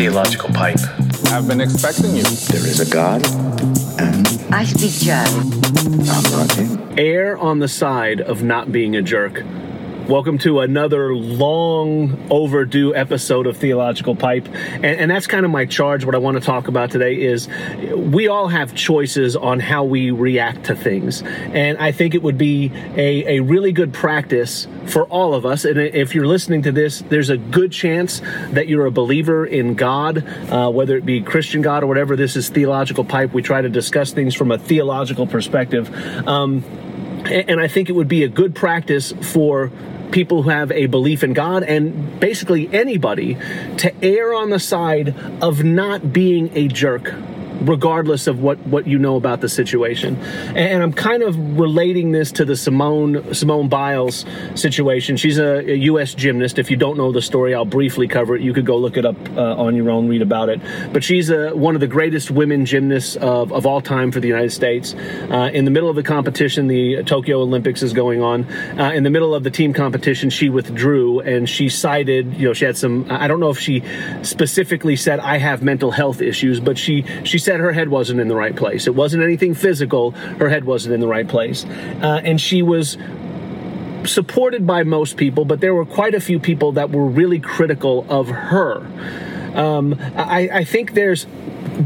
theological pipe. I've been expecting you. There is a God, and I speak German. I'm not him. Err on the side of not being a jerk. Welcome to another long overdue episode of Theological Pipe. And, and, that's kind of my charge. What I want to talk about today is we all have choices on how we react to things. And I think it would be a, a really good practice for all of us. And if you're listening to this, there's a good chance that you're a believer in God, uh, whether it be Christian God or whatever. This is Theological Pipe. We try to discuss things from a theological perspective. Um, and I think it would be a good practice for people who have a belief in God and basically anybody to err on the side of not being a jerk regardless of what what you know about the situation. And I'm kind of relating this to the Simone Simone Biles situation. She's a, a U.S. gymnast. If you don't know the story, I'll briefly cover it. You could go look it up uh, on your own, read about it. But she's a, one of the greatest women gymnasts of, of all time for the United States. Uh, in the middle of the competition, the Tokyo Olympics is going on. Uh, in the middle of the team competition, she withdrew and she cited, you know, she had some. I don't know if she specifically said I have mental health issues, but she she said said her head wasn't in the right place. It wasn't anything physical. Her head wasn't in the right place. Uh, and she was supported by most people, but there were quite a few people that were really critical of her. Um, I, I, think there's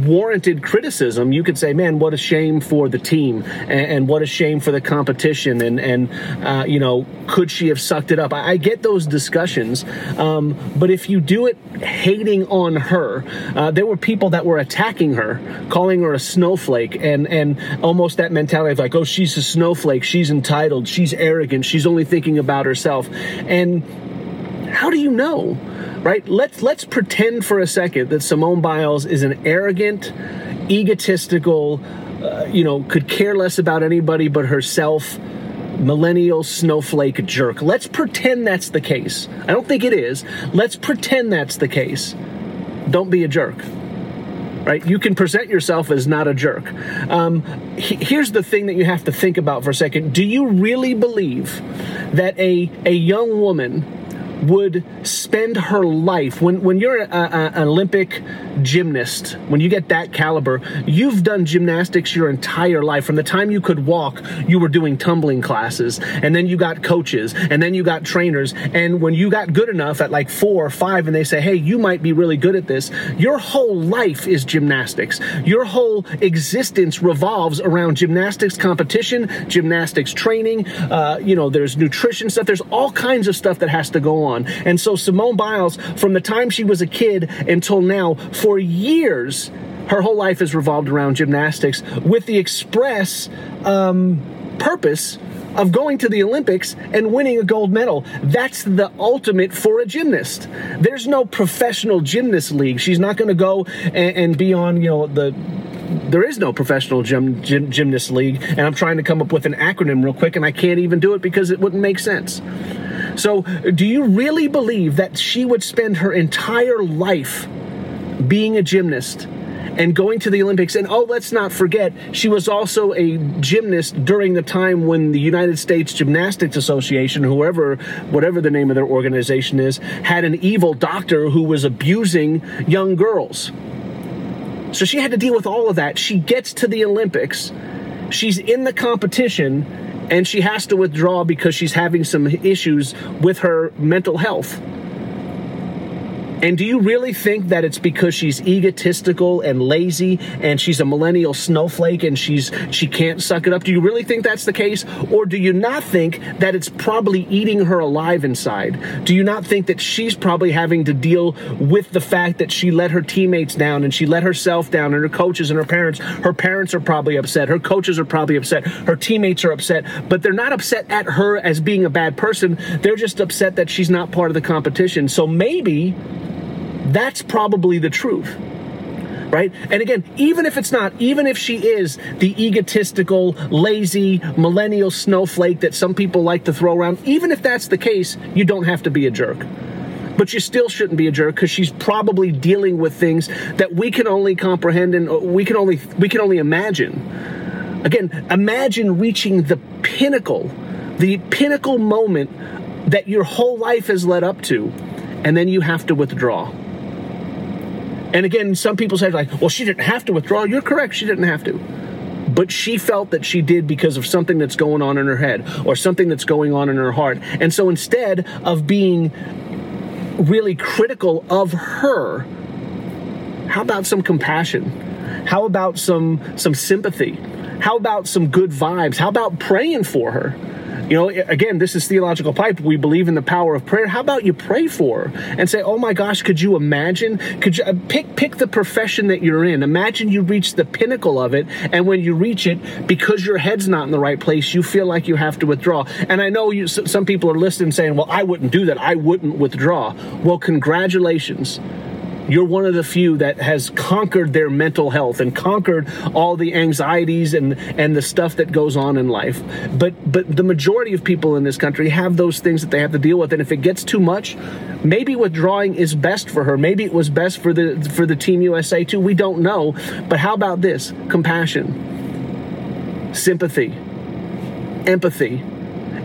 warranted criticism, you could say, man, what a shame for the team and, and what a shame for the competition. And, and uh, you know, could she have sucked it up? I, I get those discussions. Um, but if you do it hating on her, uh, there were people that were attacking her, calling her a snowflake and, and almost that mentality of like, oh, she's a snowflake. She's entitled. She's arrogant. She's only thinking about herself. And how do you know? right? Let's let's pretend for a second that Simone Biles is an arrogant, egotistical, uh, you know, could care less about anybody but herself, millennial snowflake jerk. Let's pretend that's the case. I don't think it is. Let's pretend that's the case. Don't be a jerk. Right? You can present yourself as not a jerk. Um, he, here's the thing that you have to think about for a second. Do you really believe that a, a young woman would spend her life when when you're an Olympic gymnast, when you get that caliber, you've done gymnastics your entire life. From the time you could walk, you were doing tumbling classes, and then you got coaches, and then you got trainers. And when you got good enough at like four or five, and they say, "Hey, you might be really good at this," your whole life is gymnastics. Your whole existence revolves around gymnastics competition, gymnastics training. Uh, you know, there's nutrition stuff. There's all kinds of stuff that has to go on on. And so Simone Biles, from the time she was a kid until now, for years, her whole life has revolved around gymnastics with the express um, purpose of going to the Olympics and winning a gold medal. That's the ultimate for a gymnast. There's no professional gymnast league. She's not going to go and, and, be on, you know, the. There is no professional gym, gym, gymnast league, and I'm trying to come up with an acronym real quick, and I can't even do it because it wouldn't make sense. So, do you really believe that she would spend her entire life being a gymnast and going to the Olympics? And oh, let's not forget, she was also a gymnast during the time when the United States Gymnastics Association, whoever, whatever the name of their organization is, had an evil doctor who was abusing young girls. So she had to deal with all of that. She gets to the Olympics. She's in the competition and she has to withdraw because she's having some issues with her mental health. And do you really think that it's because she's egotistical and lazy and she's a millennial snowflake and she's she can't suck it up? Do you really think that's the case? Or do you not think that it's probably eating her alive inside? Do you not think that she's probably having to deal with the fact that she let her teammates down and she let herself down and her coaches and her parents? Her parents are probably upset. Her coaches are probably upset. Her teammates are upset, but they're not upset at her as being a bad person. They're just upset that she's not part of the competition. So maybe that's probably the truth. Right? And again, even if it's not, even if she is the egotistical, lazy, millennial snowflake that some people like to throw around, even if that's the case, you don't have to be a jerk but you still shouldn't be a jerk because she's probably dealing with things that we can only comprehend and uh, we can only we can only imagine again imagine reaching the pinnacle the pinnacle moment that your whole life has led up to and then you have to withdraw And again, some people say, like, well, she didn't have to withdraw. You're correct, she didn't have to. But she felt that she did because of something that's going on in her head or something that's going on in her heart. And so instead of being really critical of her, how about some compassion? How about some some sympathy? How about some good vibes? How about praying for her? You know, again, this is theological pipe. We believe in the power of prayer. How about you pray for and say, "Oh my gosh, could you imagine? Could you uh, pick pick the profession that you're in? Imagine you reach the pinnacle of it, and when you reach it, because your head's not in the right place, you feel like you have to withdraw." And I know you, some people are listening, saying, "Well, I wouldn't do that. I wouldn't withdraw." Well, congratulations you're one of the few that has conquered their mental health and conquered all the anxieties and and the stuff that goes on in life. But but the majority of people in this country have those things that they have to deal with. And if it gets too much maybe withdrawing is best for her. Maybe it was best for the for the team USA too. We don't know. But how about this? Compassion. Sympathy. Empathy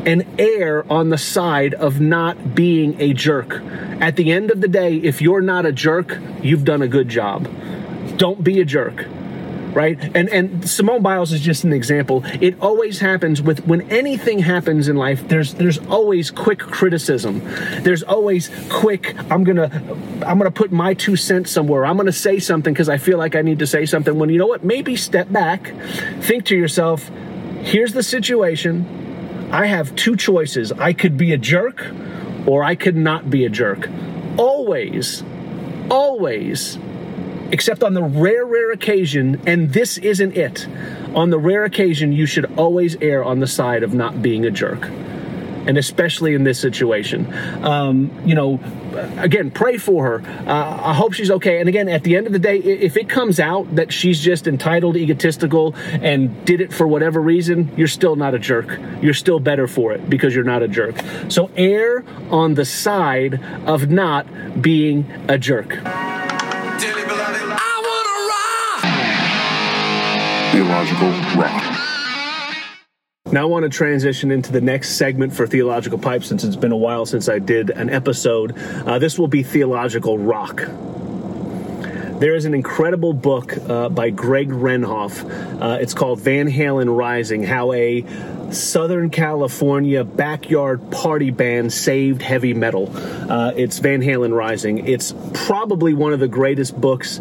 and err on the side of not being a jerk. At the end of the day, if you're not a jerk, you've done a good job. Don't be a jerk. Right? And and Simone Biles is just an example. It always happens with when anything happens in life, there's there's always quick criticism. There's always quick, I'm gonna I'm gonna put my two cents somewhere. I'm gonna say something because I feel like I need to say something. When you know what, maybe step back, think to yourself, here's the situation I have two choices. I could be a jerk or I could not be a jerk. Always, always, except on the rare, rare occasion, and this isn't it, on the rare occasion, you should always err on the side of not being a jerk and especially in this situation. Um, you know, again, pray for her. Uh, I hope she's okay. And again, at the end of the day, if it comes out that she's just entitled, egotistical, and did it for whatever reason, you're still not a jerk. You're still better for it because you're not a jerk. So err on the side of not being a jerk. Theological Rock. Now I want to transition into the next segment for Theological Pipe since it's been a while since I did an episode. Uh, this will be Theological Rock. There is an incredible book uh, by Greg Renoff. Uh, it's called Van Halen Rising How a Southern California Backyard Party Band Saved Heavy Metal. Uh, it's Van Halen Rising. It's probably one of the greatest books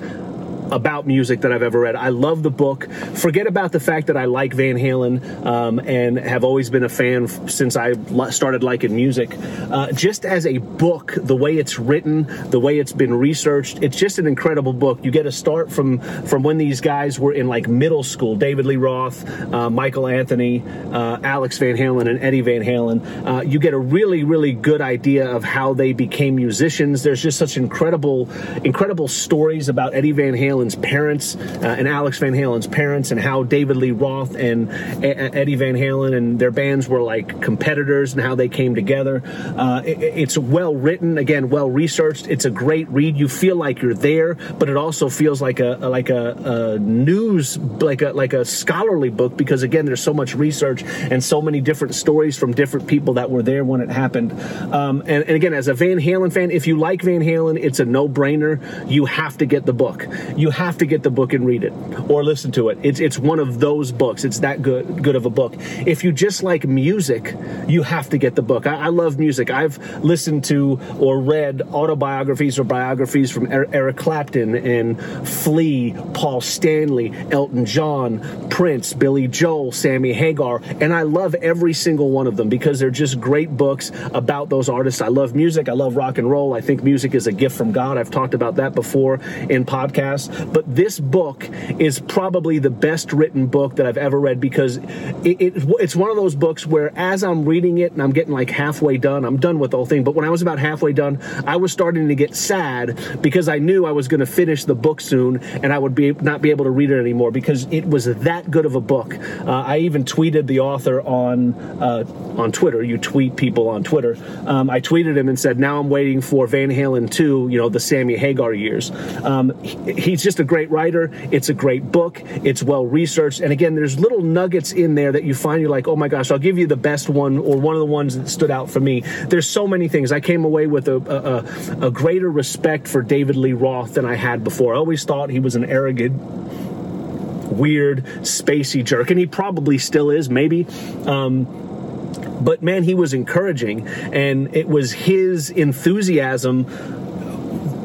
about music that I've ever read. I love the book. Forget about the fact that I like Van Halen um, and have always been a fan since I started liking music. Uh, just as a book, the way it's written, the way it's been researched, it's just an incredible book. You get a start from from when these guys were in like middle school. David Lee Roth, uh, Michael Anthony, uh, Alex Van Halen, and Eddie Van Halen. Uh, you get a really really good idea of how they became musicians. There's just such incredible incredible stories about Eddie Van Halen Halen's parents uh, and Alex Van Halen's parents, and how David Lee Roth and a- Eddie Van Halen and their bands were like competitors and how they came together. Uh, it, it's well written, again, well researched. It's a great read. You feel like you're there, but it also feels like a, like a, a, news, like a like a scholarly book because again, there's so much research and so many different stories from different people that were there when it happened. Um, and, and again, as a Van Halen fan, if you like Van Halen, it's a no-brainer. You have to get the book. You you have to get the book and read it or listen to it. It's it's one of those books. It's that good good of a book. If you just like music, you have to get the book. I, I love music. I've listened to or read autobiographies or biographies from er-, Eric Clapton and Flea, Paul Stanley, Elton John, Prince, Billy Joel, Sammy Hagar, and I love every single one of them because they're just great books about those artists. I love music. I love rock and roll. I think music is a gift from God. I've talked about that before in podcasts. But this book is probably the best written book that I've ever read because it, it, it's one of those books where as I'm reading it and I'm getting like halfway done, I'm done with the whole thing. But when I was about halfway done, I was starting to get sad because I knew I was going to finish the book soon and I would be not be able to read it anymore because it was that good of a book. Uh, I even tweeted the author on uh, on Twitter. You tweet people on Twitter. Um, I tweeted him and said, "Now I'm waiting for Van Halen 2, you know, the Sammy Hagar years." Um, he, he's just a great writer. It's a great book. It's well researched. And again, there's little nuggets in there that you find you're like, oh my gosh, I'll give you the best one or one of the ones that stood out for me. There's so many things. I came away with a, a, a greater respect for David Lee Roth than I had before. I always thought he was an arrogant, weird, spacey jerk, and he probably still is, maybe. Um, but man, he was encouraging, and it was his enthusiasm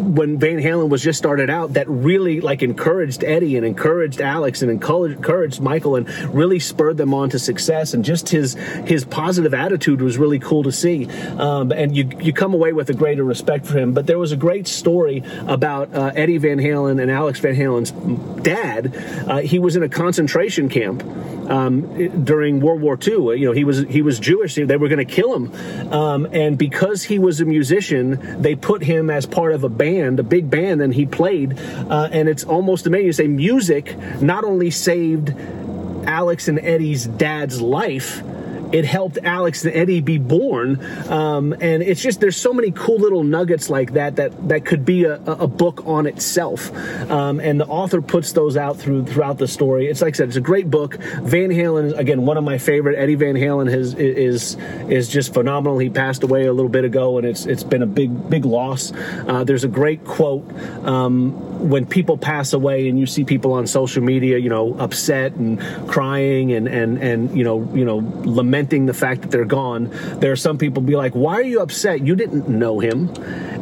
when Van Halen was just started out that really like encouraged Eddie and encouraged Alex and encouraged Michael and really spurred them on to success. And just his his positive attitude was really cool to see. Um, and you you come away with a greater respect for him. But there was a great story about uh, Eddie Van Halen and Alex Van Halen's dad. Uh, he was in a concentration camp um, during World War II. You know, he was he was Jewish. They were going to kill him, um, and because he was a musician, they put him as part of a band band, a big band, and he played. Uh, and it's almost amazing to say music not only saved Alex and Eddie's dad's life, it helped Alex and Eddie be born. Um, and it's just there's so many cool little nuggets like that that that could be a, a book on itself. Um, and the author puts those out through throughout the story. It's like I said, it's a great book. Van Halen again one of my favorite. Eddie Van Halen has is is just phenomenal. He passed away a little bit ago, and it's it's been a big big loss. Uh, there's a great quote. Um, when people pass away and you see people on social media, you know, upset and crying and and and you know, you know, lamenting the fact that they're gone, there are some people be like, "Why are you upset? You didn't know him."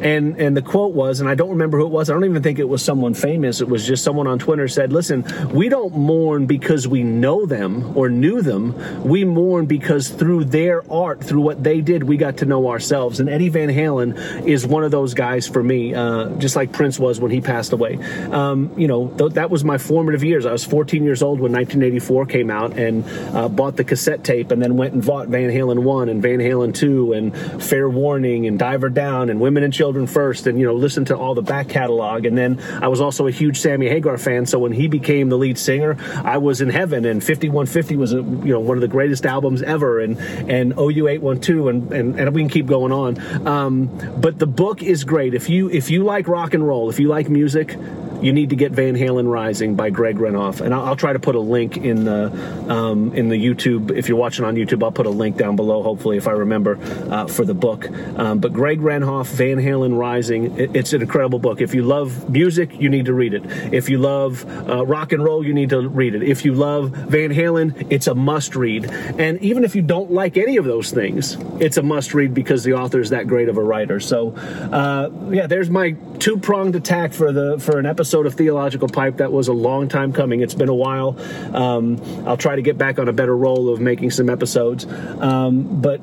And and the quote was, and I don't remember who it was. I don't even think it was someone famous. It was just someone on Twitter said, "Listen, we don't mourn because we know them or knew them. We mourn because through their art, through what they did, we got to know ourselves." And Eddie Van Halen is one of those guys for me, uh, just like Prince was when he passed away. Um, you know, th- that was my formative years. I was 14 years old when 1984 came out and uh, bought the cassette tape, and then went and bought Van Halen one and Van Halen two and Fair Warning and Diver Down and Women and Children First and, you know, listen to all the back catalog. And then I was also a huge Sammy Hagar fan. So when he became the lead singer, I was in heaven. And 5150 was, a, you know, one of the greatest albums ever. And, and OU 812 and, and, and we can keep going on. Um, but the book is great. If you, if you like rock and roll, if you like music, you need to get Van Halen Rising by Greg Renoff, and I'll, I'll try to put a link in the um, in the YouTube. If you're watching on YouTube, I'll put a link down below. Hopefully, if I remember uh, for the book. Um, but Greg Renoff, Van Halen Rising, it, it's an incredible book. If you love music, you need to read it. If you love uh, rock and roll, you need to read it. If you love Van Halen, it's a must read. And even if you don't like any of those things, it's a must read because the author is that great of a writer. So, uh, yeah, there's my two pronged attack for the for an episode of Theological Pipe. That was a long time coming. It's been a while. Um, I'll try to get back on a better roll of making some episodes. Um, but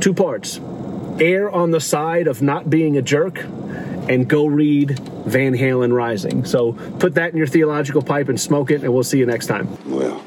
two parts err on the side of not being a jerk and go read Van Halen Rising. So put that in your theological pipe and smoke it, and we'll see you next time. Well,